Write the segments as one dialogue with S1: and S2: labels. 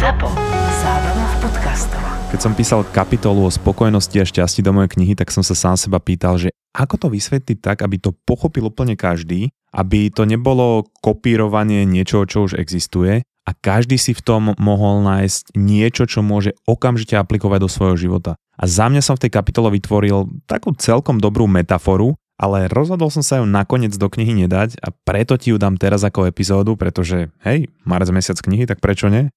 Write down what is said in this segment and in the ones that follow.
S1: ZAPO. Zábrná v podcastov.
S2: Keď som písal kapitolu o spokojnosti a šťastí do mojej knihy, tak som sa sám seba pýtal, že ako to vysvetliť tak, aby to pochopil úplne každý, aby to nebolo kopírovanie niečoho, čo už existuje a každý si v tom mohol nájsť niečo, čo môže okamžite aplikovať do svojho života. A za mňa som v tej kapitole vytvoril takú celkom dobrú metaforu, ale rozhodol som sa ju nakoniec do knihy nedať a preto ti ju dám teraz ako epizódu, pretože hej, marec mesiac knihy, tak prečo nie?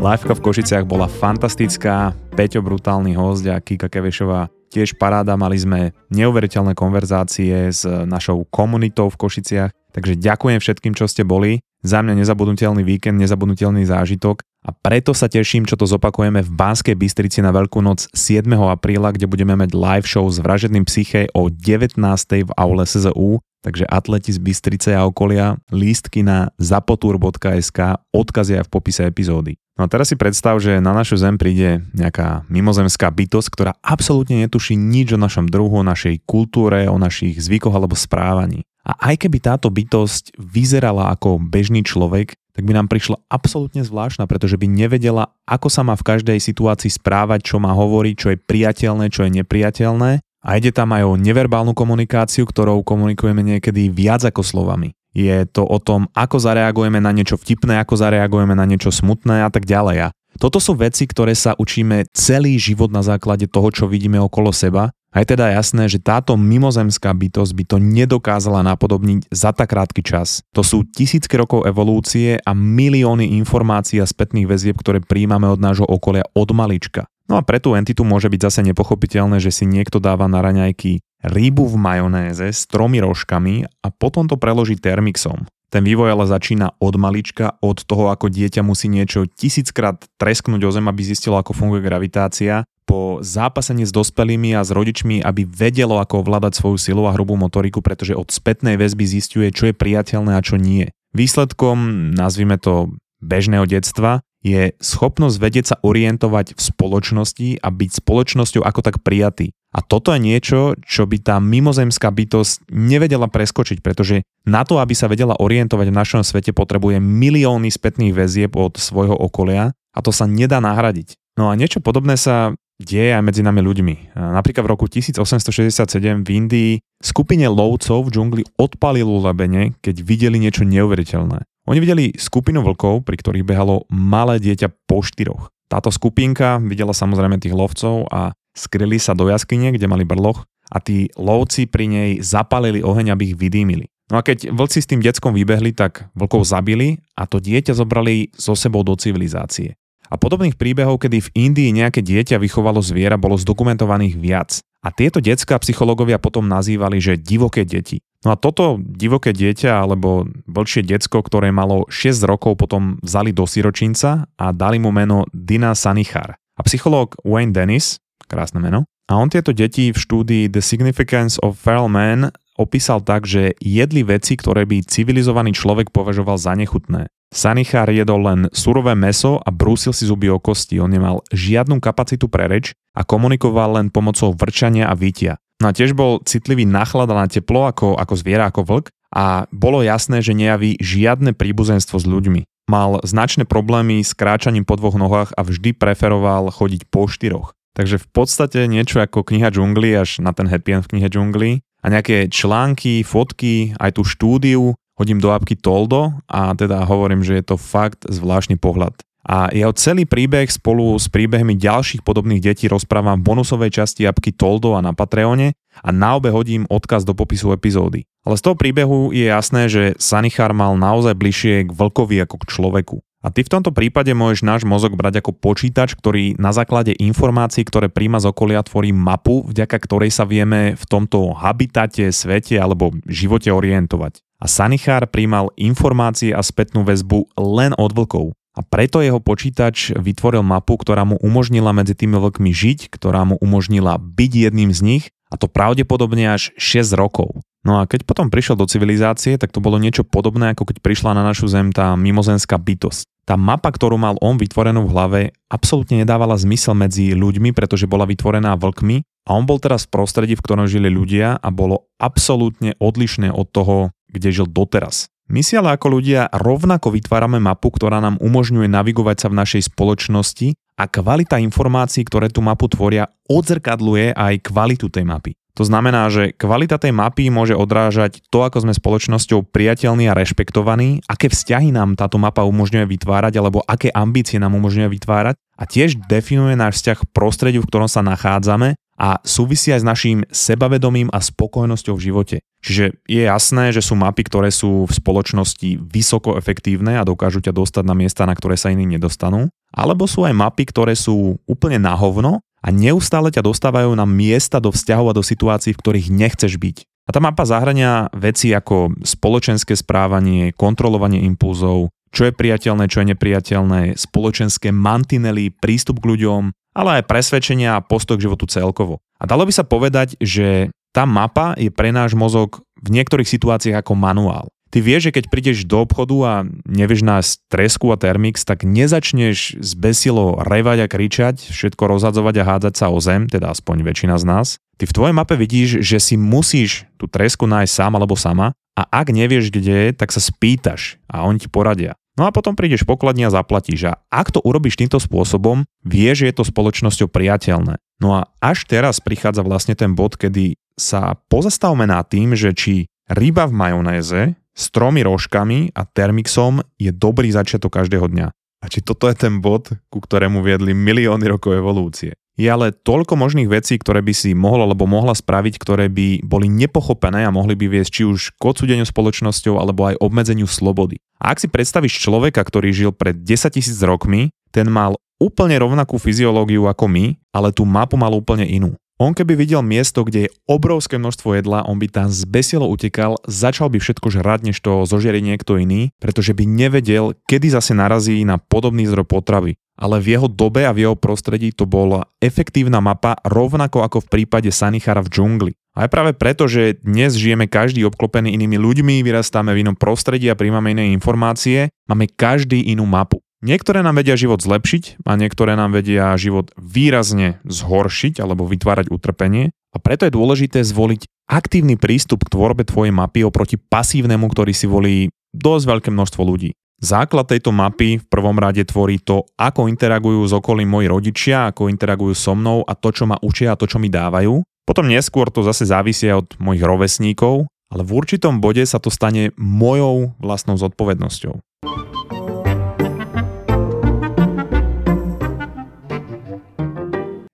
S2: Liveka v Košiciach bola fantastická, Peťo brutálny host a Kika Kevešová tiež paráda, mali sme neuveriteľné konverzácie s našou komunitou v Košiciach, takže ďakujem všetkým, čo ste boli. Za mňa nezabudnutelný víkend, nezabudnutelný zážitok a preto sa teším, čo to zopakujeme v Banskej Bystrici na Veľkú noc 7. apríla, kde budeme mať live show s vražedným psyché o 19. v aule SZU, takže atleti z Bystrice a okolia, lístky na zapotur.sk, odkaz je aj v popise epizódy. No a teraz si predstav, že na našu zem príde nejaká mimozemská bytosť, ktorá absolútne netuší nič o našom druhu, o našej kultúre, o našich zvykoch alebo správaní. A aj keby táto bytosť vyzerala ako bežný človek, tak by nám prišla absolútne zvláštna, pretože by nevedela, ako sa má v každej situácii správať, čo má hovoriť, čo je priateľné, čo je nepriateľné. A ide tam aj o neverbálnu komunikáciu, ktorou komunikujeme niekedy viac ako slovami. Je to o tom, ako zareagujeme na niečo vtipné, ako zareagujeme na niečo smutné a tak ďalej. A toto sú veci, ktoré sa učíme celý život na základe toho, čo vidíme okolo seba a je teda jasné, že táto mimozemská bytosť by to nedokázala napodobniť za tak krátky čas. To sú tisícky rokov evolúcie a milióny informácií a spätných väzieb, ktoré príjmame od nášho okolia od malička. No a pre tú entitu môže byť zase nepochopiteľné, že si niekto dáva na raňajky rýbu v majonéze s tromi rožkami a potom to preloží termixom. Ten vývoj ale začína od malička, od toho, ako dieťa musí niečo tisíckrát tresknúť o zem, aby zistilo, ako funguje gravitácia po zápasení s dospelými a s rodičmi, aby vedelo, ako ovládať svoju silu a hrubú motoriku, pretože od spätnej väzby zistuje, čo je priateľné a čo nie. Výsledkom, nazvime to bežného detstva, je schopnosť vedieť sa orientovať v spoločnosti a byť spoločnosťou ako tak prijatý. A toto je niečo, čo by tá mimozemská bytosť nevedela preskočiť, pretože na to, aby sa vedela orientovať v našom svete, potrebuje milióny spätných väzieb od svojho okolia a to sa nedá nahradiť. No a niečo podobné sa deje aj medzi nami ľuďmi. Napríklad v roku 1867 v Indii skupine lovcov v džungli odpalilo lebene, keď videli niečo neuveriteľné. Oni videli skupinu vlkov, pri ktorých behalo malé dieťa po štyroch. Táto skupinka videla samozrejme tých lovcov a skryli sa do jaskyne, kde mali brloch a tí lovci pri nej zapalili oheň, aby ich vydýmili. No a keď vlci s tým deckom vybehli, tak vlkov zabili a to dieťa zobrali so sebou do civilizácie. A podobných príbehov, kedy v Indii nejaké dieťa vychovalo zviera, bolo zdokumentovaných viac. A tieto detská psychológovia potom nazývali, že divoké deti. No a toto divoké dieťa alebo vlčie decko, ktoré malo 6 rokov, potom vzali do siročinca a dali mu meno Dina Sanichar. A psychológ Wayne Dennis, krásne meno, a on tieto deti v štúdii The Significance of Feral Man opísal tak, že jedli veci, ktoré by civilizovaný človek považoval za nechutné. Sanichár jedol len surové meso a brúsil si zuby o kosti. On nemal žiadnu kapacitu pre reč a komunikoval len pomocou vrčania a vytia. No a tiež bol citlivý na chlad a na teplo ako, ako zviera, ako vlk a bolo jasné, že nejaví žiadne príbuzenstvo s ľuďmi. Mal značné problémy s kráčaním po dvoch nohách a vždy preferoval chodiť po štyroch. Takže v podstate niečo ako kniha džungli až na ten happy end v knihe džungli a nejaké články, fotky, aj tú štúdiu hodím do apky Toldo a teda hovorím, že je to fakt zvláštny pohľad. A jeho celý príbeh spolu s príbehmi ďalších podobných detí rozprávam v bonusovej časti apky Toldo a na Patreone a na obe hodím odkaz do popisu epizódy. Ale z toho príbehu je jasné, že Sanichar mal naozaj bližšie k vlkovi ako k človeku. A ty v tomto prípade môžeš náš mozog brať ako počítač, ktorý na základe informácií, ktoré príjma z okolia, tvorí mapu, vďaka ktorej sa vieme v tomto habitate, svete alebo živote orientovať. A Sanichár príjmal informácie a spätnú väzbu len od vlkov. A preto jeho počítač vytvoril mapu, ktorá mu umožnila medzi tými vlkmi žiť, ktorá mu umožnila byť jedným z nich a to pravdepodobne až 6 rokov. No a keď potom prišiel do civilizácie, tak to bolo niečo podobné, ako keď prišla na našu zem tá mimozemská bytosť. Tá mapa, ktorú mal on vytvorenú v hlave, absolútne nedávala zmysel medzi ľuďmi, pretože bola vytvorená vlkmi a on bol teraz v prostredí, v ktorom žili ľudia a bolo absolútne odlišné od toho, kde žil doteraz. My si ale ako ľudia rovnako vytvárame mapu, ktorá nám umožňuje navigovať sa v našej spoločnosti a kvalita informácií, ktoré tú mapu tvoria, odzrkadluje aj kvalitu tej mapy. To znamená, že kvalita tej mapy môže odrážať to, ako sme spoločnosťou priateľní a rešpektovaní, aké vzťahy nám táto mapa umožňuje vytvárať, alebo aké ambície nám umožňuje vytvárať a tiež definuje náš vzťah prostrediu, v ktorom sa nachádzame a súvisí aj s našim sebavedomím a spokojnosťou v živote. Čiže je jasné, že sú mapy, ktoré sú v spoločnosti vysoko efektívne a dokážu ťa dostať na miesta, na ktoré sa iní nedostanú. Alebo sú aj mapy, ktoré sú úplne na hovno a neustále ťa dostávajú na miesta do vzťahov a do situácií, v ktorých nechceš byť. A tá mapa zahrania veci ako spoločenské správanie, kontrolovanie impulzov, čo je priateľné, čo je nepriateľné, spoločenské mantinely, prístup k ľuďom, ale aj presvedčenia a postoj k životu celkovo. A dalo by sa povedať, že tá mapa je pre náš mozog v niektorých situáciách ako manuál. Ty vieš, že keď prídeš do obchodu a nevieš nájsť tresku a termix, tak nezačneš zbesilo revať a kričať, všetko rozhadzovať a hádzať sa o zem, teda aspoň väčšina z nás. Ty v tvojej mape vidíš, že si musíš tú tresku nájsť sám alebo sama a ak nevieš, kde je, tak sa spýtaš a oni ti poradia. No a potom prídeš pokladne a zaplatíš. A ak to urobíš týmto spôsobom, vieš, že je to spoločnosťou priateľné. No a až teraz prichádza vlastne ten bod, kedy sa pozastavme nad tým, že či ryba v majonéze s tromi rožkami a termixom je dobrý začiatok každého dňa. A či toto je ten bod, ku ktorému viedli milióny rokov evolúcie. Je ale toľko možných vecí, ktoré by si mohol alebo mohla spraviť, ktoré by boli nepochopené a mohli by viesť či už k odsúdeniu spoločnosťou alebo aj obmedzeniu slobody. A ak si predstavíš človeka, ktorý žil pred 10 tisíc rokmi, ten mal úplne rovnakú fyziológiu ako my, ale tú mapu mal úplne inú. On keby videl miesto, kde je obrovské množstvo jedla, on by tam zbesilo utekal, začal by všetko žrať, než to zožerie niekto iný, pretože by nevedel, kedy zase narazí na podobný zdroj potravy. Ale v jeho dobe a v jeho prostredí to bola efektívna mapa, rovnako ako v prípade Sanichara v džungli. Aj práve preto, že dnes žijeme každý obklopený inými ľuďmi, vyrastáme v inom prostredí a príjmame iné informácie, máme každý inú mapu. Niektoré nám vedia život zlepšiť a niektoré nám vedia život výrazne zhoršiť alebo vytvárať utrpenie a preto je dôležité zvoliť aktívny prístup k tvorbe tvojej mapy oproti pasívnemu, ktorý si volí dosť veľké množstvo ľudí. Základ tejto mapy v prvom rade tvorí to, ako interagujú s okolím moji rodičia, ako interagujú so mnou a to, čo ma učia a to, čo mi dávajú. Potom neskôr to zase závisí od mojich rovesníkov, ale v určitom bode sa to stane mojou vlastnou zodpovednosťou.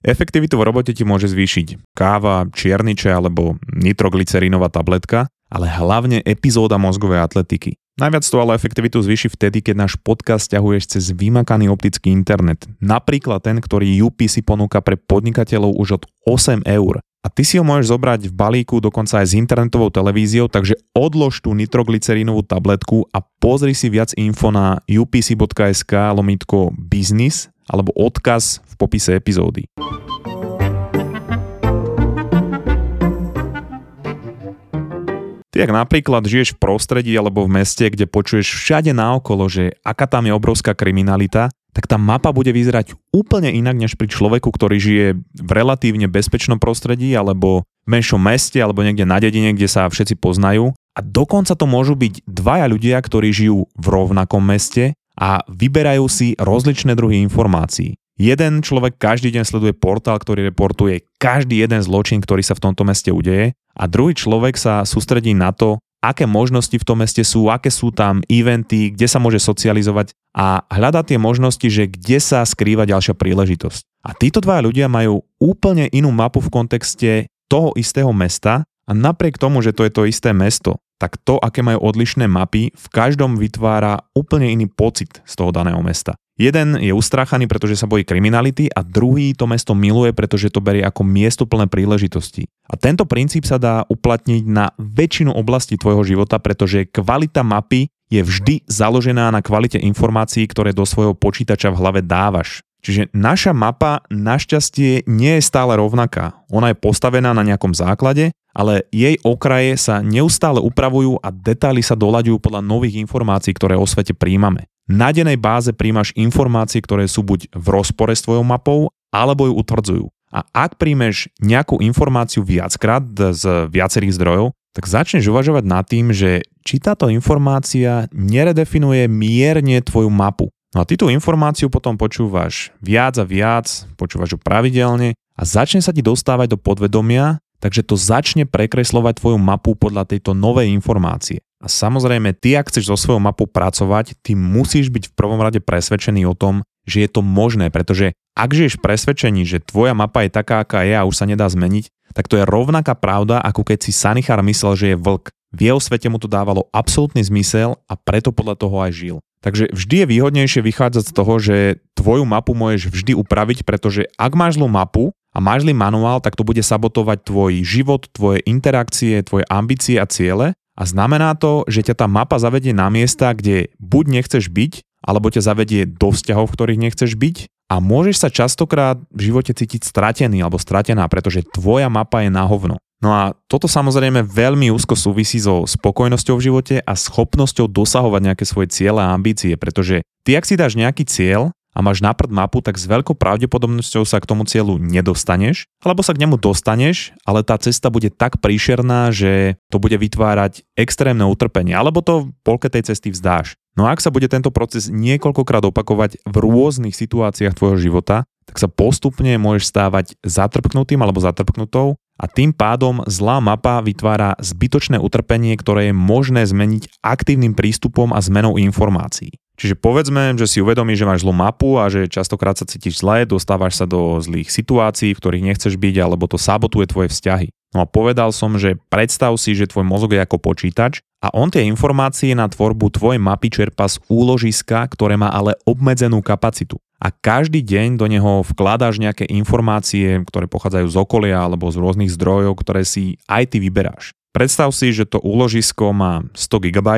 S2: Efektivitu v robote ti môže zvýšiť káva, čierniče alebo nitroglycerínová tabletka, ale hlavne epizóda mozgovej atletiky. Najviac to ale efektivitu zvýši vtedy, keď náš podcast ťahuješ cez vymakaný optický internet. Napríklad ten, ktorý UPC ponúka pre podnikateľov už od 8 eur. A ty si ho môžeš zobrať v balíku dokonca aj s internetovou televíziou, takže odlož tú nitroglycerínovú tabletku a pozri si viac info na upc.sk lomitko business alebo odkaz v popise epizódy. Ty ak napríklad žiješ v prostredí alebo v meste, kde počuješ všade naokolo, že aká tam je obrovská kriminalita, tak tá mapa bude vyzerať úplne inak než pri človeku, ktorý žije v relatívne bezpečnom prostredí alebo v menšom meste alebo niekde na dedine, kde sa všetci poznajú. A dokonca to môžu byť dvaja ľudia, ktorí žijú v rovnakom meste a vyberajú si rozličné druhy informácií. Jeden človek každý deň sleduje portál, ktorý reportuje každý jeden zločin, ktorý sa v tomto meste udeje a druhý človek sa sústredí na to, aké možnosti v tom meste sú, aké sú tam eventy, kde sa môže socializovať a hľadá tie možnosti, že kde sa skrýva ďalšia príležitosť. A títo dva ľudia majú úplne inú mapu v kontexte toho istého mesta a napriek tomu, že to je to isté mesto, tak to, aké majú odlišné mapy, v každom vytvára úplne iný pocit z toho daného mesta. Jeden je ustráchaný, pretože sa bojí kriminality a druhý to mesto miluje, pretože to berie ako miesto plné príležitosti. A tento princíp sa dá uplatniť na väčšinu oblastí tvojho života, pretože kvalita mapy je vždy založená na kvalite informácií, ktoré do svojho počítača v hlave dávaš. Čiže naša mapa našťastie nie je stále rovnaká. Ona je postavená na nejakom základe, ale jej okraje sa neustále upravujú a detaily sa doľaďujú podľa nových informácií, ktoré o svete príjmame. Na denej báze príjmaš informácie, ktoré sú buď v rozpore s tvojou mapou, alebo ju utvrdzujú. A ak príjmeš nejakú informáciu viackrát z viacerých zdrojov, tak začneš uvažovať nad tým, že či táto informácia neredefinuje mierne tvoju mapu. No a ty tú informáciu potom počúvaš viac a viac, počúvaš ju pravidelne a začne sa ti dostávať do podvedomia, takže to začne prekreslovať tvoju mapu podľa tejto novej informácie. A samozrejme, ty ak chceš so svojou mapou pracovať, ty musíš byť v prvom rade presvedčený o tom, že je to možné, pretože ak žiješ presvedčení, že tvoja mapa je taká, aká je a už sa nedá zmeniť, tak to je rovnaká pravda, ako keď si Sanichar myslel, že je vlk. V jeho svete mu to dávalo absolútny zmysel a preto podľa toho aj žil. Takže vždy je výhodnejšie vychádzať z toho, že tvoju mapu môžeš vždy upraviť, pretože ak máš zlú mapu a máš zlý manuál, tak to bude sabotovať tvoj život, tvoje interakcie, tvoje ambície a ciele a znamená to, že ťa tá mapa zavedie na miesta, kde buď nechceš byť, alebo ťa zavedie do vzťahov, v ktorých nechceš byť a môžeš sa častokrát v živote cítiť stratený alebo stratená, pretože tvoja mapa je na hovno. No a toto samozrejme veľmi úzko súvisí so spokojnosťou v živote a schopnosťou dosahovať nejaké svoje ciele a ambície, pretože ty ak si dáš nejaký cieľ a máš naprd mapu, tak s veľkou pravdepodobnosťou sa k tomu cieľu nedostaneš, alebo sa k nemu dostaneš, ale tá cesta bude tak príšerná, že to bude vytvárať extrémne utrpenie, alebo to v polke tej cesty vzdáš. No a ak sa bude tento proces niekoľkokrát opakovať v rôznych situáciách tvojho života, tak sa postupne môžeš stávať zatrpknutým alebo zatrpknutou a tým pádom zlá mapa vytvára zbytočné utrpenie, ktoré je možné zmeniť aktívnym prístupom a zmenou informácií. Čiže povedzme, že si uvedomíš, že máš zlú mapu a že častokrát sa cítiš zle, dostávaš sa do zlých situácií, v ktorých nechceš byť, alebo to sabotuje tvoje vzťahy. No a povedal som, že predstav si, že tvoj mozog je ako počítač a on tie informácie na tvorbu tvojej mapy čerpa z úložiska, ktoré má ale obmedzenú kapacitu. A každý deň do neho vkladáš nejaké informácie, ktoré pochádzajú z okolia alebo z rôznych zdrojov, ktoré si aj ty vyberáš. Predstav si, že to úložisko má 100 GB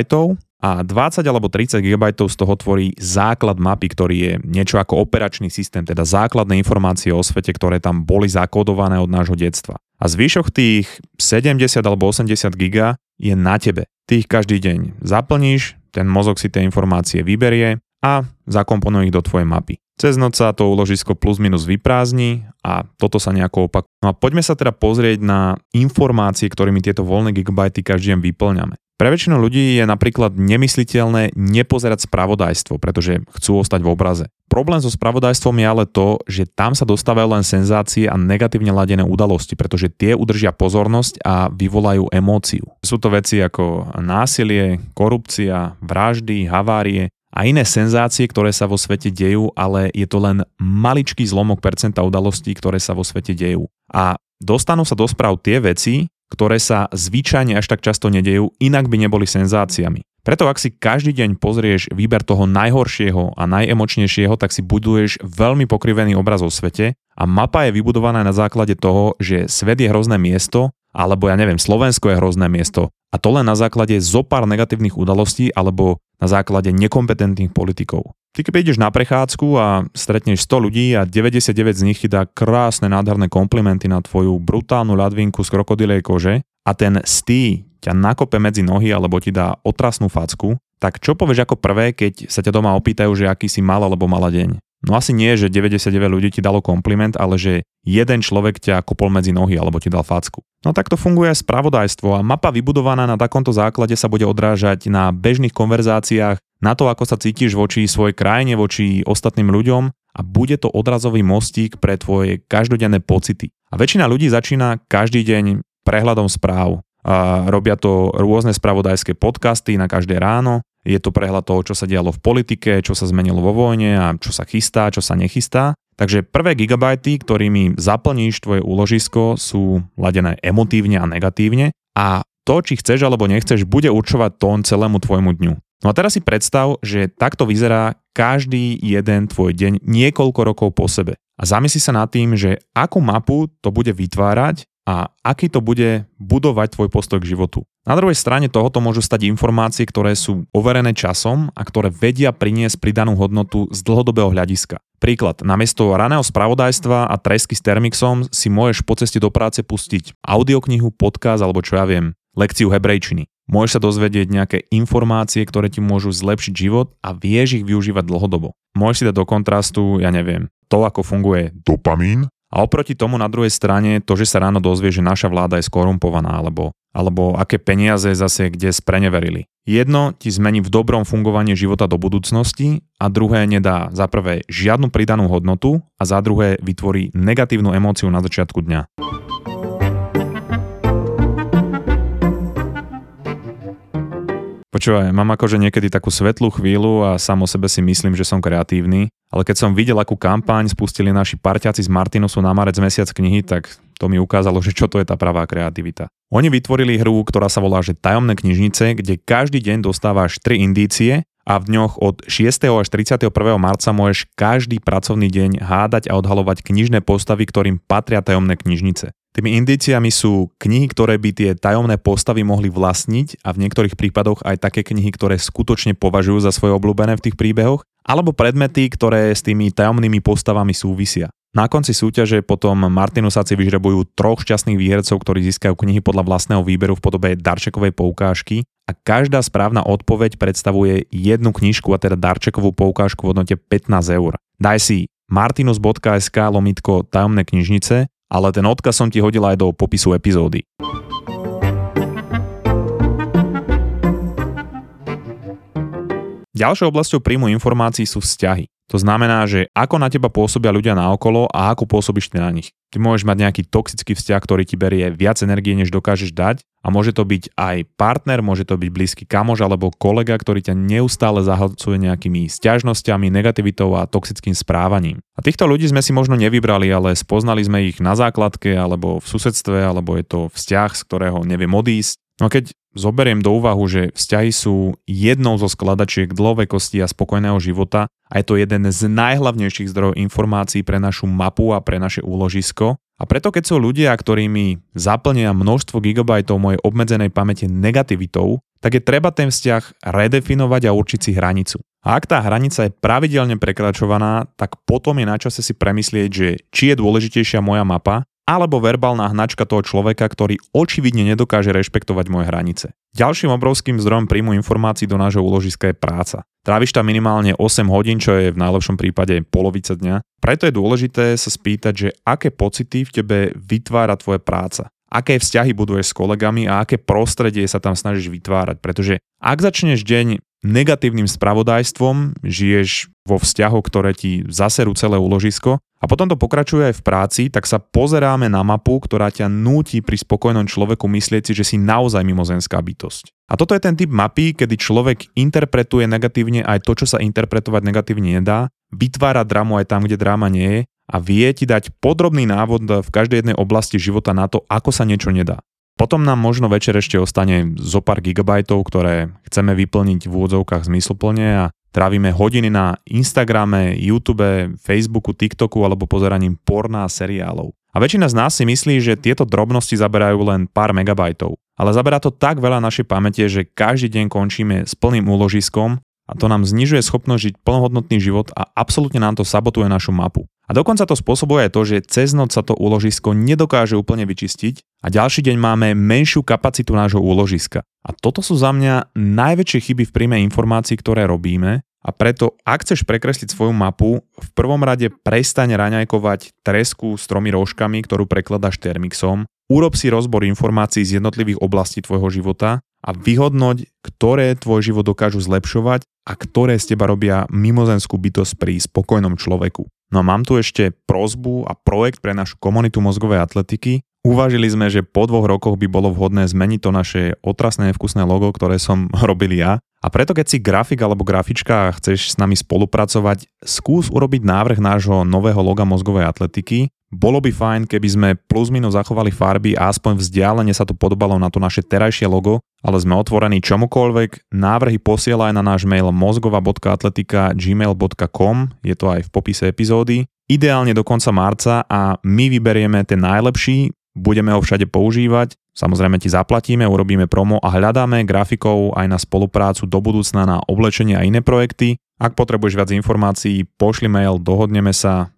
S2: a 20 alebo 30 GB z toho tvorí základ mapy, ktorý je niečo ako operačný systém, teda základné informácie o svete, ktoré tam boli zakodované od nášho detstva. A zvyšok tých 70 alebo 80 GB je na tebe. Ty ich každý deň zaplníš, ten mozog si tie informácie vyberie a zakomponuje ich do tvojej mapy. Cez noc sa to úložisko plus minus vyprázdni a toto sa nejako opakuje. No a poďme sa teda pozrieť na informácie, ktorými tieto voľné gigabajty každý deň vyplňame. Pre väčšinu ľudí je napríklad nemysliteľné nepozerať spravodajstvo, pretože chcú ostať v obraze. Problém so spravodajstvom je ale to, že tam sa dostávajú len senzácie a negatívne ladené udalosti, pretože tie udržia pozornosť a vyvolajú emóciu. Sú to veci ako násilie, korupcia, vraždy, havárie a iné senzácie, ktoré sa vo svete dejú, ale je to len maličký zlomok percenta udalostí, ktoré sa vo svete dejú. A dostanú sa do správ tie veci, ktoré sa zvyčajne až tak často nedejú, inak by neboli senzáciami. Preto ak si každý deň pozrieš výber toho najhoršieho a najemočnejšieho, tak si buduješ veľmi pokrivený obraz o svete a mapa je vybudovaná na základe toho, že svet je hrozné miesto, alebo ja neviem, Slovensko je hrozné miesto. A to len na základe zopár negatívnych udalostí alebo na základe nekompetentných politikov. Ty keď ideš na prechádzku a stretneš 100 ľudí a 99 z nich ti dá krásne nádherné komplimenty na tvoju brutálnu ľadvinku z krokodilej kože a ten stý ťa nakope medzi nohy alebo ti dá otrasnú facku, tak čo povieš ako prvé, keď sa ťa doma opýtajú, že aký si mal alebo mala deň? No asi nie, že 99 ľudí ti dalo kompliment, ale že jeden človek ťa kopol medzi nohy alebo ti dal facku. No tak to funguje aj spravodajstvo a mapa vybudovaná na takomto základe sa bude odrážať na bežných konverzáciách, na to, ako sa cítiš voči svojej krajine, voči ostatným ľuďom a bude to odrazový mostík pre tvoje každodenné pocity. A väčšina ľudí začína každý deň prehľadom správ. A robia to rôzne spravodajské podcasty na každé ráno, je to prehľad toho, čo sa dialo v politike, čo sa zmenilo vo vojne a čo sa chystá, čo sa nechystá. Takže prvé gigabajty, ktorými zaplníš tvoje úložisko, sú ladené emotívne a negatívne a to, či chceš alebo nechceš, bude určovať tón celému tvojmu dňu. No a teraz si predstav, že takto vyzerá každý jeden tvoj deň niekoľko rokov po sebe. A zamysli sa nad tým, že akú mapu to bude vytvárať a aký to bude budovať tvoj postoj k životu. Na druhej strane tohoto môžu stať informácie, ktoré sú overené časom a ktoré vedia priniesť pridanú hodnotu z dlhodobého hľadiska. Príklad, namiesto raného spravodajstva a tresky s termixom si môžeš po ceste do práce pustiť audioknihu, podcast alebo čo ja viem, lekciu hebrejčiny. Môžeš sa dozvedieť nejaké informácie, ktoré ti môžu zlepšiť život a vieš ich využívať dlhodobo. Môžeš si dať do kontrastu, ja neviem, to, ako funguje
S3: dopamín
S2: A oproti tomu na druhej strane to, že sa ráno dozvie, že naša vláda je skorumpovaná, alebo, alebo aké peniaze zase kde spreneverili. Jedno ti zmení v dobrom fungovanie života do budúcnosti a druhé nedá za prvé žiadnu pridanú hodnotu a za druhé vytvorí negatívnu emóciu na začiatku dňa. Počúvaj, mám akože niekedy takú svetlú chvíľu a sám o sebe si myslím, že som kreatívny, ale keď som videl, akú kampaň spustili naši parťaci z Martinusu na marec mesiac knihy, tak to mi ukázalo, že čo to je tá pravá kreativita. Oni vytvorili hru, ktorá sa volá že Tajomné knižnice, kde každý deň dostávaš 3 indície a v dňoch od 6. až 31. marca môžeš každý pracovný deň hádať a odhalovať knižné postavy, ktorým patria tajomné knižnice. Tými indíciami sú knihy, ktoré by tie tajomné postavy mohli vlastniť a v niektorých prípadoch aj také knihy, ktoré skutočne považujú za svoje obľúbené v tých príbehoch, alebo predmety, ktoré s tými tajomnými postavami súvisia. Na konci súťaže potom Martinusáci vyžrebujú troch šťastných výhercov, ktorí získajú knihy podľa vlastného výberu v podobe darčekovej poukážky a každá správna odpoveď predstavuje jednu knižku a teda darčekovú poukážku v hodnote 15 eur. Daj si martinus.sk lomitko tajomné knižnice ale ten odkaz som ti hodil aj do popisu epizódy. Ďalšou oblasťou príjmu informácií sú vzťahy. To znamená, že ako na teba pôsobia ľudia naokolo a ako pôsobíš ty na nich. Ty môžeš mať nejaký toxický vzťah, ktorý ti berie viac energie, než dokážeš dať a môže to byť aj partner, môže to byť blízky kamož alebo kolega, ktorý ťa neustále zahlcuje nejakými stiažnosťami, negativitou a toxickým správaním. A týchto ľudí sme si možno nevybrali, ale spoznali sme ich na základke alebo v susedstve, alebo je to vzťah, z ktorého neviem odísť. No a keď zoberiem do úvahu, že vzťahy sú jednou zo skladačiek dlhovekosti a spokojného života a je to jeden z najhlavnejších zdrojov informácií pre našu mapu a pre naše úložisko. A preto keď sú ľudia, ktorí mi zaplnia množstvo gigabajtov mojej obmedzenej pamäte negativitou, tak je treba ten vzťah redefinovať a určiť si hranicu. A ak tá hranica je pravidelne prekračovaná, tak potom je na čase si premyslieť, že či je dôležitejšia moja mapa alebo verbálna hnačka toho človeka, ktorý očividne nedokáže rešpektovať moje hranice. Ďalším obrovským zdrojom príjmu informácií do nášho úložiska je práca. Tráviš tam minimálne 8 hodín, čo je v najlepšom prípade polovica dňa. Preto je dôležité sa spýtať, že aké pocity v tebe vytvára tvoja práca aké vzťahy buduješ s kolegami a aké prostredie sa tam snažíš vytvárať. Pretože ak začneš deň negatívnym spravodajstvom, žiješ vo vzťahoch, ktoré ti zaserú celé úložisko a potom to pokračuje aj v práci, tak sa pozeráme na mapu, ktorá ťa núti pri spokojnom človeku myslieť si, že si naozaj mimozemská bytosť. A toto je ten typ mapy, kedy človek interpretuje negatívne aj to, čo sa interpretovať negatívne nedá, vytvára dramu aj tam, kde dráma nie je a vie ti dať podrobný návod v každej jednej oblasti života na to, ako sa niečo nedá. Potom nám možno večer ešte ostane zo pár gigabajtov, ktoré chceme vyplniť v úvodzovkách zmysluplne a Trávime hodiny na Instagrame, YouTube, Facebooku, TikToku alebo pozeraním porná seriálov. A väčšina z nás si myslí, že tieto drobnosti zaberajú len pár megabajtov. Ale zaberá to tak veľa našej pamäte, že každý deň končíme s plným úložiskom a to nám znižuje schopnosť žiť plnohodnotný život a absolútne nám to sabotuje našu mapu. A dokonca to spôsobuje aj to, že cez noc sa to úložisko nedokáže úplne vyčistiť a ďalší deň máme menšiu kapacitu nášho úložiska. A toto sú za mňa najväčšie chyby v príjme informácií, ktoré robíme a preto, ak chceš prekresliť svoju mapu, v prvom rade prestaň raňajkovať tresku s tromi rožkami, ktorú prekladaš termixom, urob si rozbor informácií z jednotlivých oblastí tvojho života a vyhodnoť, ktoré tvoj život dokážu zlepšovať a ktoré z teba robia mimozenskú bytosť pri spokojnom človeku. No a mám tu ešte prozbu a projekt pre našu komunitu mozgovej atletiky. Uvažili sme, že po dvoch rokoch by bolo vhodné zmeniť to naše otrasné vkusné logo, ktoré som robil ja. A preto keď si grafik alebo grafička a chceš s nami spolupracovať, skús urobiť návrh nášho nového loga mozgovej atletiky bolo by fajn, keby sme plus minus zachovali farby a aspoň vzdialene sa to podobalo na to naše terajšie logo, ale sme otvorení čomukoľvek. Návrhy posielaj na náš mail mozgova.atletika.gmail.com, je to aj v popise epizódy. Ideálne do konca marca a my vyberieme ten najlepší, budeme ho všade používať, samozrejme ti zaplatíme, urobíme promo a hľadáme grafikov aj na spoluprácu do budúcna na oblečenie a iné projekty. Ak potrebuješ viac informácií, pošli mail, dohodneme sa,